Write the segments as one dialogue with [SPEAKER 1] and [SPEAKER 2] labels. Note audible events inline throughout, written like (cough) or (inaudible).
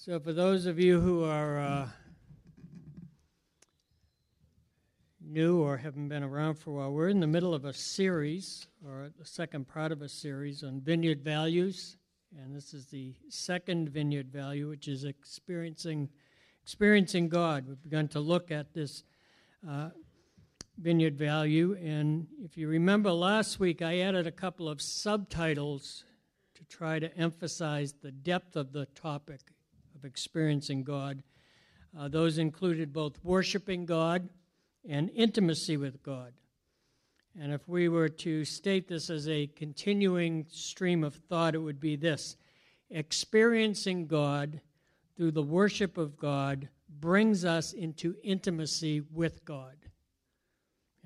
[SPEAKER 1] So, for those of you who are uh, new or haven't been around for a while, we're in the middle of a series, or the second part of a series on vineyard values. And this is the second vineyard value, which is experiencing, experiencing God. We've begun to look at this uh, vineyard value. And if you remember last week, I added a couple of subtitles to try to emphasize the depth of the topic of experiencing God. Uh, those included both worshiping God and intimacy with God. And if we were to state this as a continuing stream of thought, it would be this experiencing God through the worship of God brings us into intimacy with God.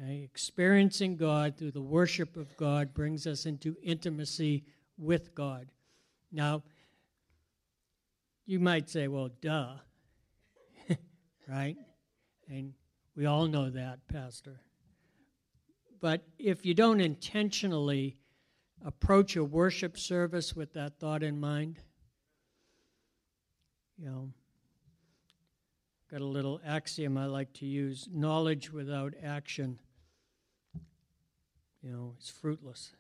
[SPEAKER 1] Okay? Experiencing God through the worship of God brings us into intimacy with God. Now, you might say, well, duh, (laughs) right? And we all know that, Pastor. But if you don't intentionally approach a worship service with that thought in mind, you know, got a little axiom I like to use knowledge without action, you know, is fruitless.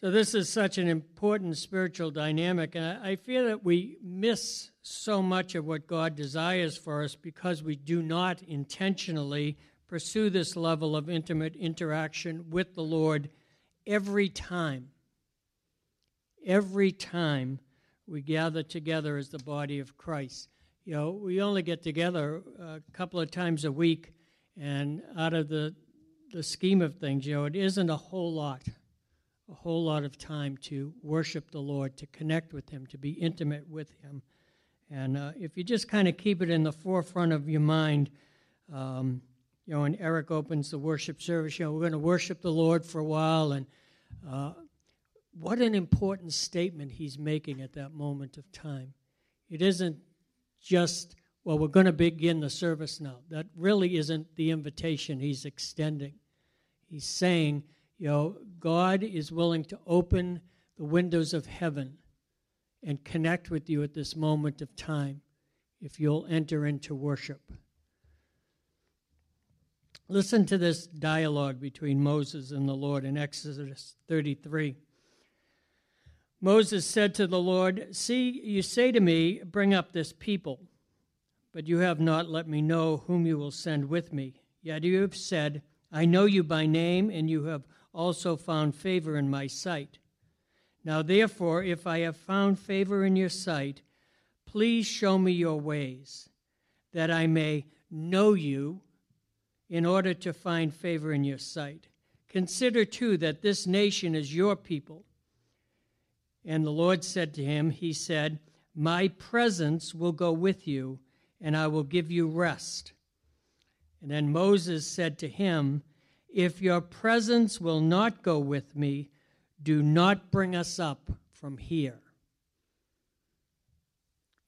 [SPEAKER 1] So, this is such an important spiritual dynamic, and I feel that we miss so much of what God desires for us because we do not intentionally pursue this level of intimate interaction with the Lord every time. Every time we gather together as the body of Christ. You know, we only get together a couple of times a week, and out of the, the scheme of things, you know, it isn't a whole lot a whole lot of time to worship the Lord, to connect with Him, to be intimate with Him. And uh, if you just kind of keep it in the forefront of your mind, um, you know, when Eric opens the worship service, you know, we're going to worship the Lord for a while. And uh, what an important statement he's making at that moment of time. It isn't just, well, we're going to begin the service now. That really isn't the invitation he's extending. He's saying, you know, God is willing to open the windows of heaven and connect with you at this moment of time if you'll enter into worship. Listen to this dialogue between Moses and the Lord in Exodus 33. Moses said to the Lord, See, you say to me, Bring up this people, but you have not let me know whom you will send with me. Yet you have said, I know you by name, and you have also found favor in my sight. Now, therefore, if I have found favor in your sight, please show me your ways, that I may know you in order to find favor in your sight. Consider, too, that this nation is your people. And the Lord said to him, He said, My presence will go with you, and I will give you rest. And then Moses said to him, if your presence will not go with me, do not bring us up from here.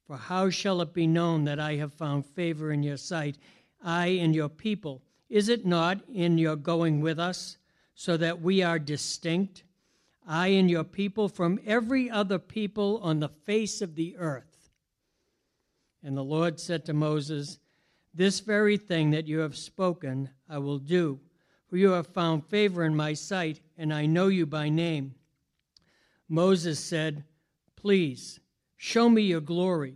[SPEAKER 1] For how shall it be known that I have found favor in your sight, I and your people? Is it not in your going with us, so that we are distinct, I and your people, from every other people on the face of the earth? And the Lord said to Moses, This very thing that you have spoken I will do for you have found favor in my sight, and I know you by name. Moses said, Please, show me your glory.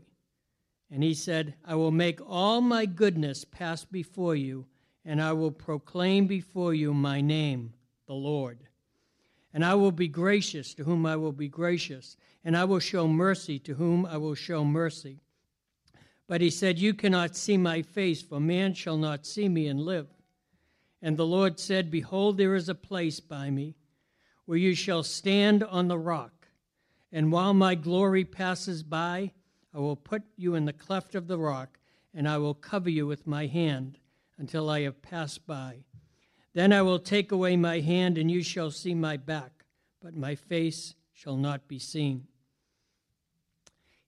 [SPEAKER 1] And he said, I will make all my goodness pass before you, and I will proclaim before you my name, the Lord. And I will be gracious to whom I will be gracious, and I will show mercy to whom I will show mercy. But he said, You cannot see my face, for man shall not see me and live. And the Lord said, Behold, there is a place by me where you shall stand on the rock. And while my glory passes by, I will put you in the cleft of the rock, and I will cover you with my hand until I have passed by. Then I will take away my hand, and you shall see my back, but my face shall not be seen.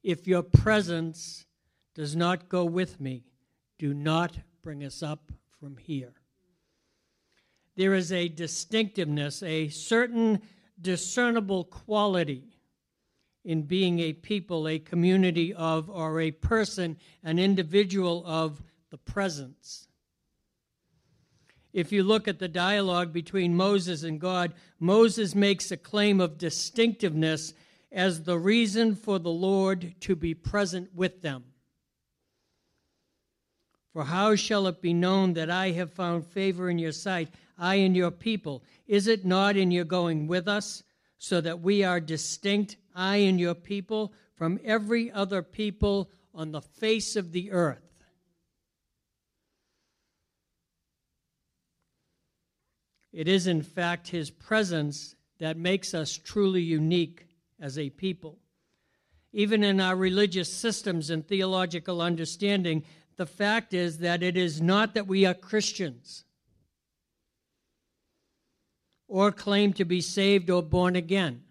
[SPEAKER 1] If your presence does not go with me, do not bring us up from here there is a distinctiveness, a certain discernible quality in being a people, a community of, or a person, an individual of the presence. If you look at the dialogue between Moses and God, Moses makes a claim of distinctiveness as the reason for the Lord to be present with them. For how shall it be known that I have found favor in your sight, I and your people? Is it not in your going with us, so that we are distinct, I and your people, from every other people on the face of the earth? It is, in fact, his presence that makes us truly unique as a people. Even in our religious systems and theological understanding, the fact is that it is not that we are Christians or claim to be saved or born again.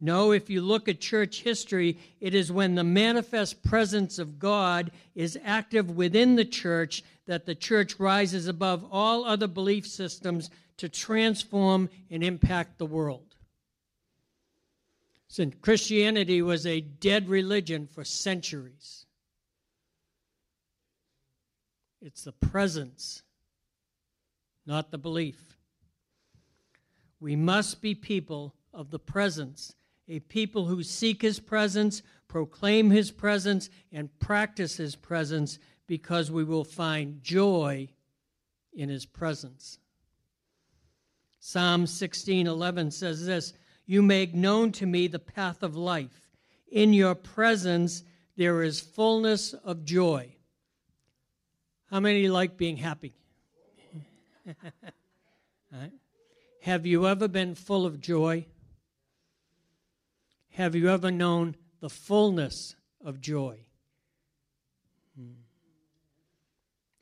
[SPEAKER 1] No, if you look at church history, it is when the manifest presence of God is active within the church that the church rises above all other belief systems to transform and impact the world. Since Christianity was a dead religion for centuries. It's the presence, not the belief. We must be people of the presence, a people who seek his presence, proclaim his presence, and practice his presence because we will find joy in his presence. Psalm 16:11 says this, "You make known to me the path of life. In your presence there is fullness of joy." How many like being happy? (laughs) right. Have you ever been full of joy? Have you ever known the fullness of joy? Hmm.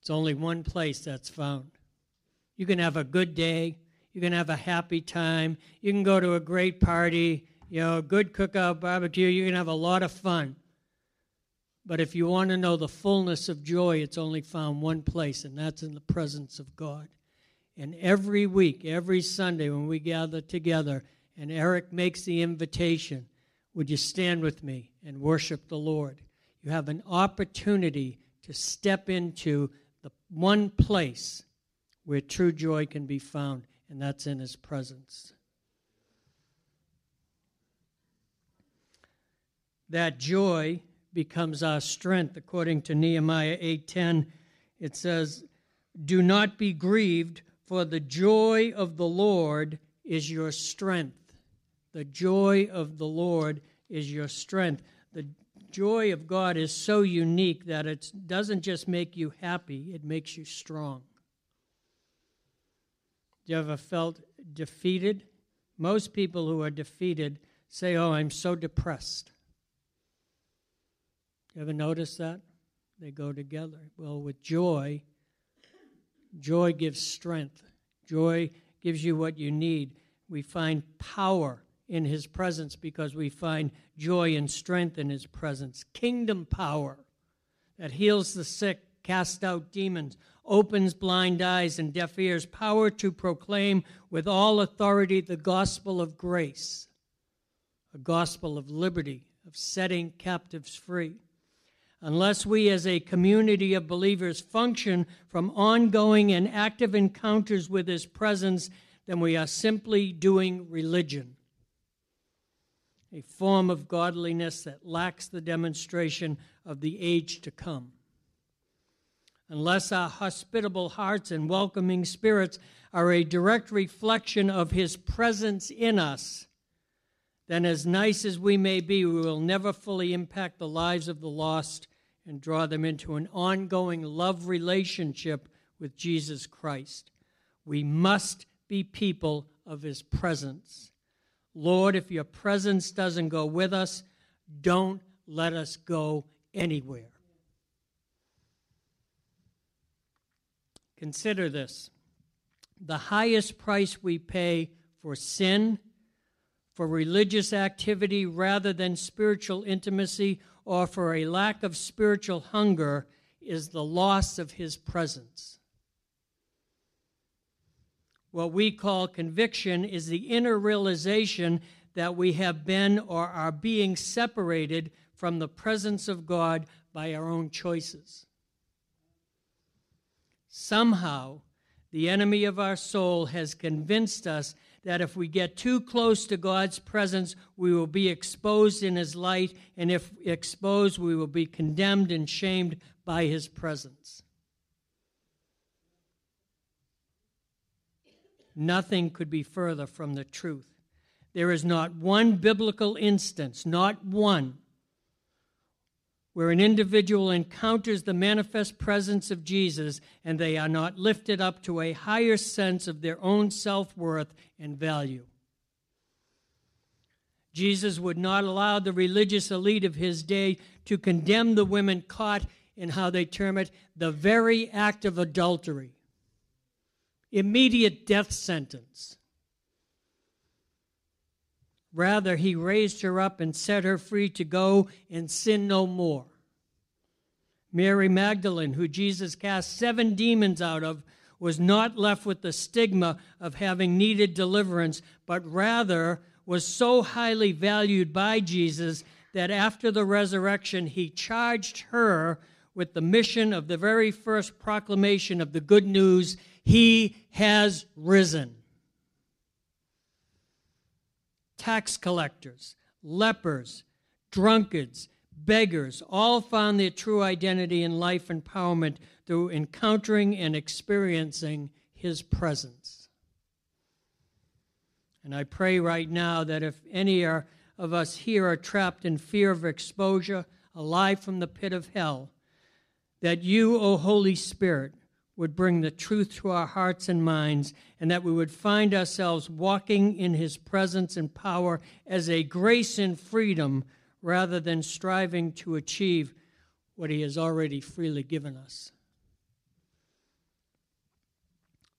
[SPEAKER 1] It's only one place that's found. You can have a good day, you can have a happy time, you can go to a great party, you know, a good cookout barbecue, you can have a lot of fun. But if you want to know the fullness of joy, it's only found one place, and that's in the presence of God. And every week, every Sunday, when we gather together, and Eric makes the invitation, would you stand with me and worship the Lord? You have an opportunity to step into the one place where true joy can be found, and that's in His presence. That joy becomes our strength according to Nehemiah 8:10 it says do not be grieved for the joy of the Lord is your strength. The joy of the Lord is your strength. The joy of God is so unique that it doesn't just make you happy it makes you strong. You ever felt defeated? Most people who are defeated say oh i'm so depressed. You ever notice that? They go together. Well, with joy, joy gives strength. Joy gives you what you need. We find power in His presence because we find joy and strength in His presence. Kingdom power that heals the sick, casts out demons, opens blind eyes and deaf ears, power to proclaim with all authority the gospel of grace, a gospel of liberty, of setting captives free unless we as a community of believers function from ongoing and active encounters with His presence, then we are simply doing religion, a form of godliness that lacks the demonstration of the age to come. Unless our hospitable hearts and welcoming spirits are a direct reflection of His presence in us, then, as nice as we may be, we will never fully impact the lives of the lost and draw them into an ongoing love relationship with Jesus Christ. We must be people of His presence. Lord, if your presence doesn't go with us, don't let us go anywhere. Consider this the highest price we pay for sin for religious activity rather than spiritual intimacy or for a lack of spiritual hunger is the loss of his presence. What we call conviction is the inner realization that we have been or are being separated from the presence of God by our own choices. Somehow, the enemy of our soul has convinced us that if we get too close to God's presence, we will be exposed in His light, and if exposed, we will be condemned and shamed by His presence. Nothing could be further from the truth. There is not one biblical instance, not one, where an individual encounters the manifest presence of Jesus and they are not lifted up to a higher sense of their own self worth and value. Jesus would not allow the religious elite of his day to condemn the women caught in how they term it the very act of adultery. Immediate death sentence. Rather, he raised her up and set her free to go and sin no more. Mary Magdalene, who Jesus cast seven demons out of, was not left with the stigma of having needed deliverance, but rather was so highly valued by Jesus that after the resurrection, he charged her with the mission of the very first proclamation of the good news He has risen tax collectors, lepers, drunkards, beggars all found their true identity and life empowerment through encountering and experiencing His presence. And I pray right now that if any are, of us here are trapped in fear of exposure, alive from the pit of hell, that you, O Holy Spirit, would bring the truth to our hearts and minds, and that we would find ourselves walking in His presence and power as a grace and freedom rather than striving to achieve what He has already freely given us.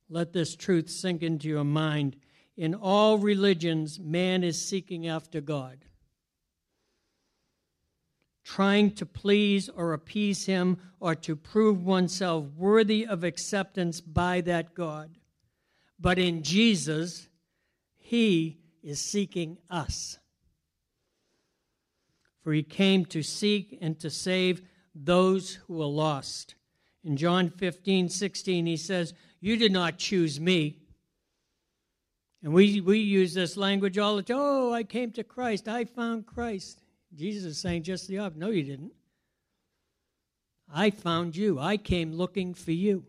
[SPEAKER 1] Let this truth sink into your mind. In all religions, man is seeking after God trying to please or appease him or to prove oneself worthy of acceptance by that God. But in Jesus, he is seeking us. For he came to seek and to save those who were lost. In John 15, 16, he says, You did not choose me. And we, we use this language all the time. Oh, I came to Christ. I found Christ. Jesus is saying just the opposite. No, you didn't. I found you. I came looking for you.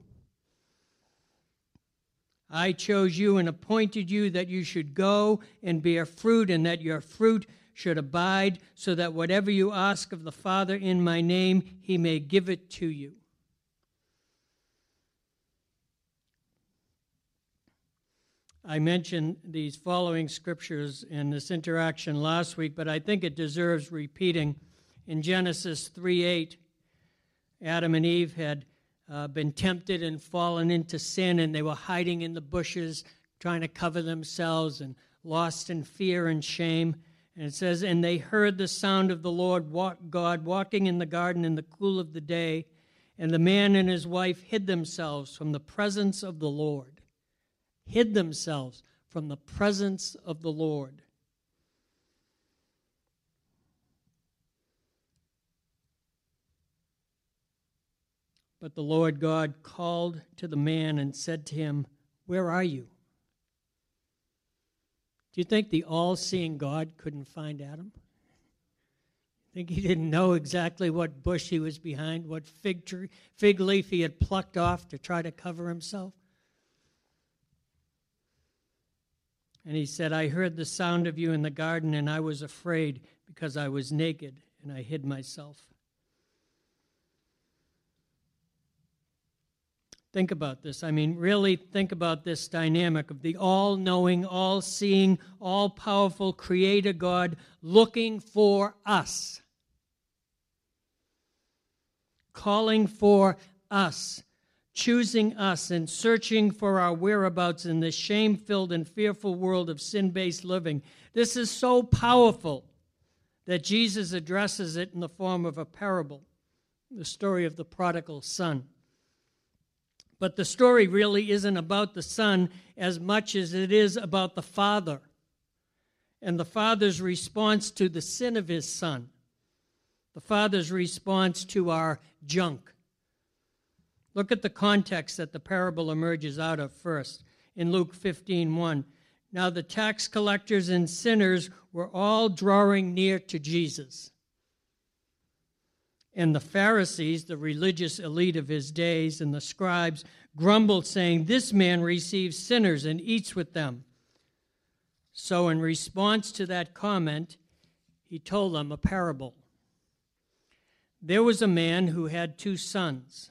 [SPEAKER 1] I chose you and appointed you that you should go and bear fruit, and that your fruit should abide, so that whatever you ask of the Father in my name, he may give it to you. I mentioned these following scriptures in this interaction last week, but I think it deserves repeating. In Genesis 3 8, Adam and Eve had uh, been tempted and fallen into sin, and they were hiding in the bushes, trying to cover themselves, and lost in fear and shame. And it says, And they heard the sound of the Lord walk, God walking in the garden in the cool of the day, and the man and his wife hid themselves from the presence of the Lord hid themselves from the presence of the Lord. But the Lord God called to the man and said to him, Where are you? Do you think the all seeing God couldn't find Adam? Think he didn't know exactly what bush he was behind, what fig, tree, fig leaf he had plucked off to try to cover himself? And he said, I heard the sound of you in the garden, and I was afraid because I was naked, and I hid myself. Think about this. I mean, really think about this dynamic of the all knowing, all seeing, all powerful Creator God looking for us, calling for us choosing us and searching for our whereabouts in this shame filled and fearful world of sin based living. This is so powerful that Jesus addresses it in the form of a parable the story of the prodigal son. But the story really isn't about the son as much as it is about the father and the father's response to the sin of his son, the father's response to our junk. Look at the context that the parable emerges out of first in Luke 15 1. Now the tax collectors and sinners were all drawing near to Jesus. And the Pharisees, the religious elite of his days, and the scribes grumbled, saying, This man receives sinners and eats with them. So, in response to that comment, he told them a parable. There was a man who had two sons,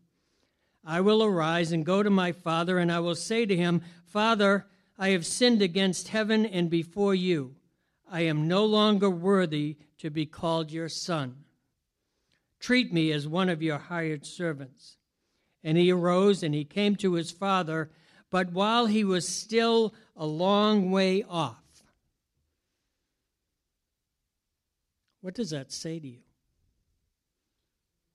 [SPEAKER 1] I will arise and go to my father, and I will say to him, Father, I have sinned against heaven and before you. I am no longer worthy to be called your son. Treat me as one of your hired servants. And he arose and he came to his father, but while he was still a long way off. What does that say to you?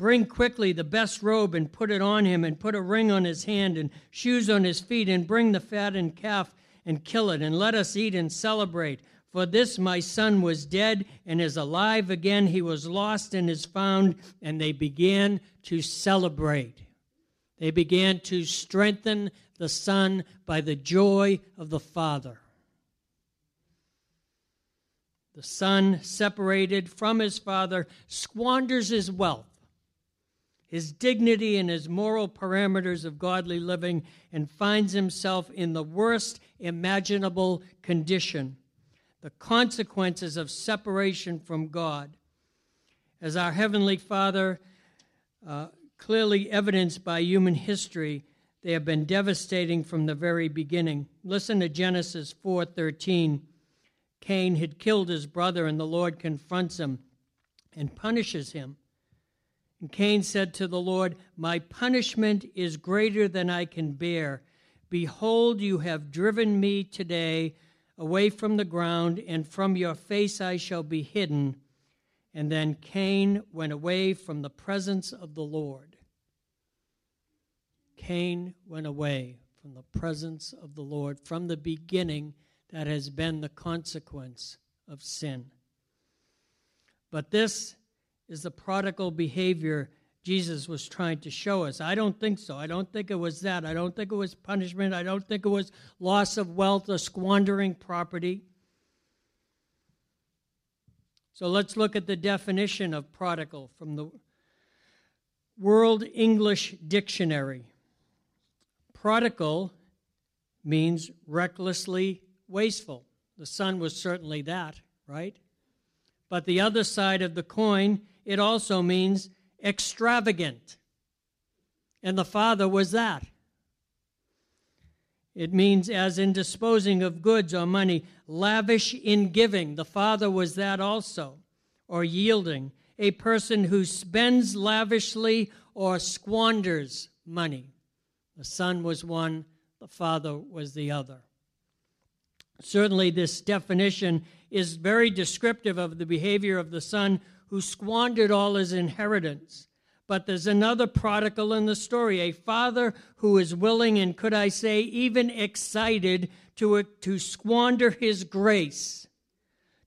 [SPEAKER 1] Bring quickly the best robe and put it on him, and put a ring on his hand and shoes on his feet, and bring the fattened calf and kill it, and let us eat and celebrate. For this my son was dead and is alive again. He was lost and is found. And they began to celebrate. They began to strengthen the son by the joy of the father. The son, separated from his father, squanders his wealth his dignity and his moral parameters of godly living and finds himself in the worst imaginable condition the consequences of separation from God. As our Heavenly Father, uh, clearly evidenced by human history, they have been devastating from the very beginning. Listen to Genesis 4:13. Cain had killed his brother and the Lord confronts him and punishes him. And Cain said to the Lord, My punishment is greater than I can bear. Behold, you have driven me today away from the ground, and from your face I shall be hidden. And then Cain went away from the presence of the Lord. Cain went away from the presence of the Lord. From the beginning, that has been the consequence of sin. But this is the prodigal behavior Jesus was trying to show us. I don't think so. I don't think it was that. I don't think it was punishment. I don't think it was loss of wealth or squandering property. So let's look at the definition of prodigal from the World English Dictionary. Prodigal means recklessly wasteful. The son was certainly that, right? But the other side of the coin it also means extravagant. And the Father was that. It means, as in disposing of goods or money, lavish in giving. The Father was that also. Or yielding. A person who spends lavishly or squanders money. The Son was one, the Father was the other. Certainly, this definition is very descriptive of the behavior of the Son who squandered all his inheritance. But there's another prodigal in the story, a father who is willing and, could I say, even excited to, uh, to squander his grace,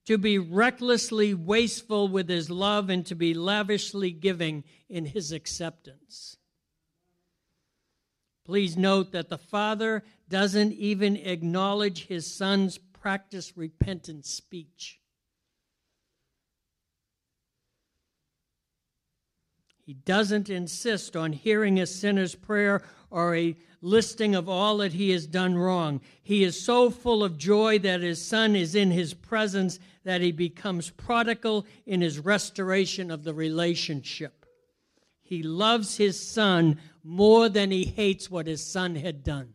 [SPEAKER 1] to be recklessly wasteful with his love, and to be lavishly giving in his acceptance. Please note that the father doesn't even acknowledge his son's practice repentant speech. He doesn't insist on hearing a sinner's prayer or a listing of all that he has done wrong. He is so full of joy that his son is in his presence that he becomes prodigal in his restoration of the relationship. He loves his son more than he hates what his son had done.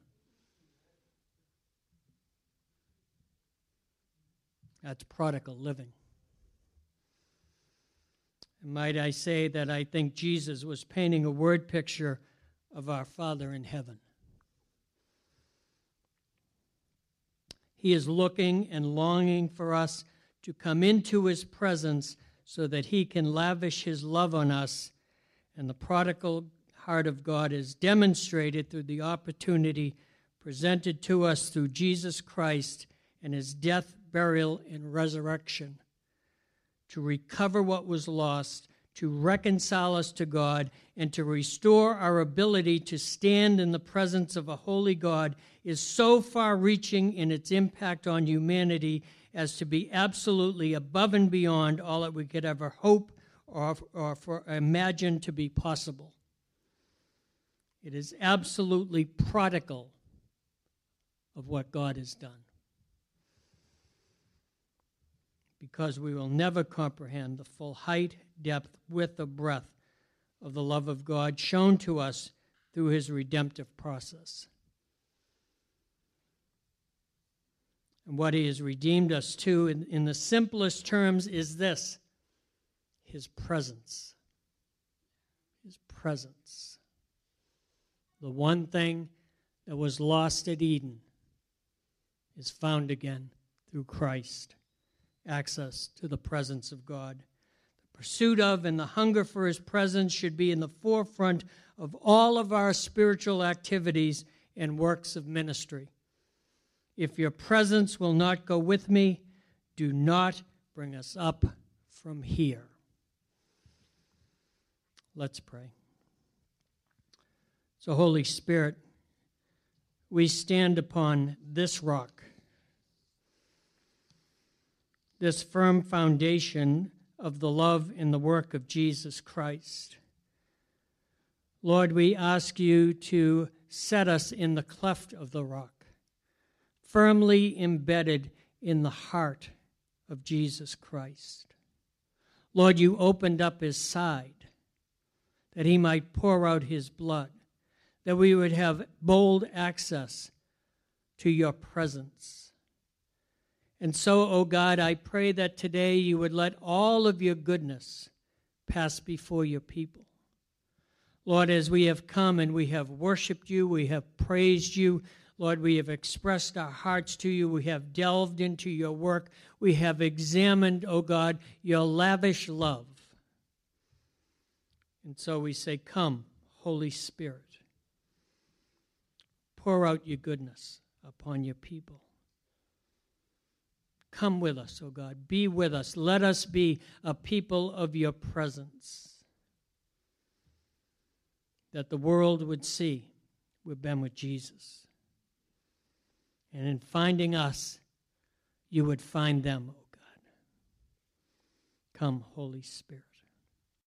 [SPEAKER 1] That's prodigal living. Might I say that I think Jesus was painting a word picture of our Father in heaven. He is looking and longing for us to come into his presence so that he can lavish his love on us. And the prodigal heart of God is demonstrated through the opportunity presented to us through Jesus Christ and his death, burial, and resurrection to recover what was lost, to reconcile us to God, and to restore our ability to stand in the presence of a holy God is so far reaching in its impact on humanity as to be absolutely above and beyond all that we could ever hope or, or for, imagine to be possible. It is absolutely prodigal of what God has done. Because we will never comprehend the full height, depth, width, or breadth of the love of God shown to us through his redemptive process. And what he has redeemed us to, in, in the simplest terms, is this his presence. His presence. The one thing that was lost at Eden is found again through Christ access to the presence of God. The pursuit of and the hunger for His presence should be in the forefront of all of our spiritual activities and works of ministry. If your presence will not go with me, do not bring us up from here. Let's pray. So, Holy Spirit, we stand upon this rock this firm foundation of the love and the work of Jesus Christ. Lord, we ask you to set us in the cleft of the rock, firmly embedded in the heart of Jesus Christ. Lord, you opened up his side that he might pour out his blood, that we would have bold access to your presence. And so, O oh God, I pray that today you would let all of your goodness pass before your people. Lord, as we have come and we have worshiped you, we have praised you, Lord, we have expressed our hearts to you, we have delved into your work, we have examined, O oh God, your lavish love. And so we say, Come, Holy Spirit, pour out your goodness upon your people. Come with us, O oh God. Be with us. Let us be a people of your presence. That the world would see we've been with Jesus. And in finding us, you would find them, O oh God. Come, Holy Spirit.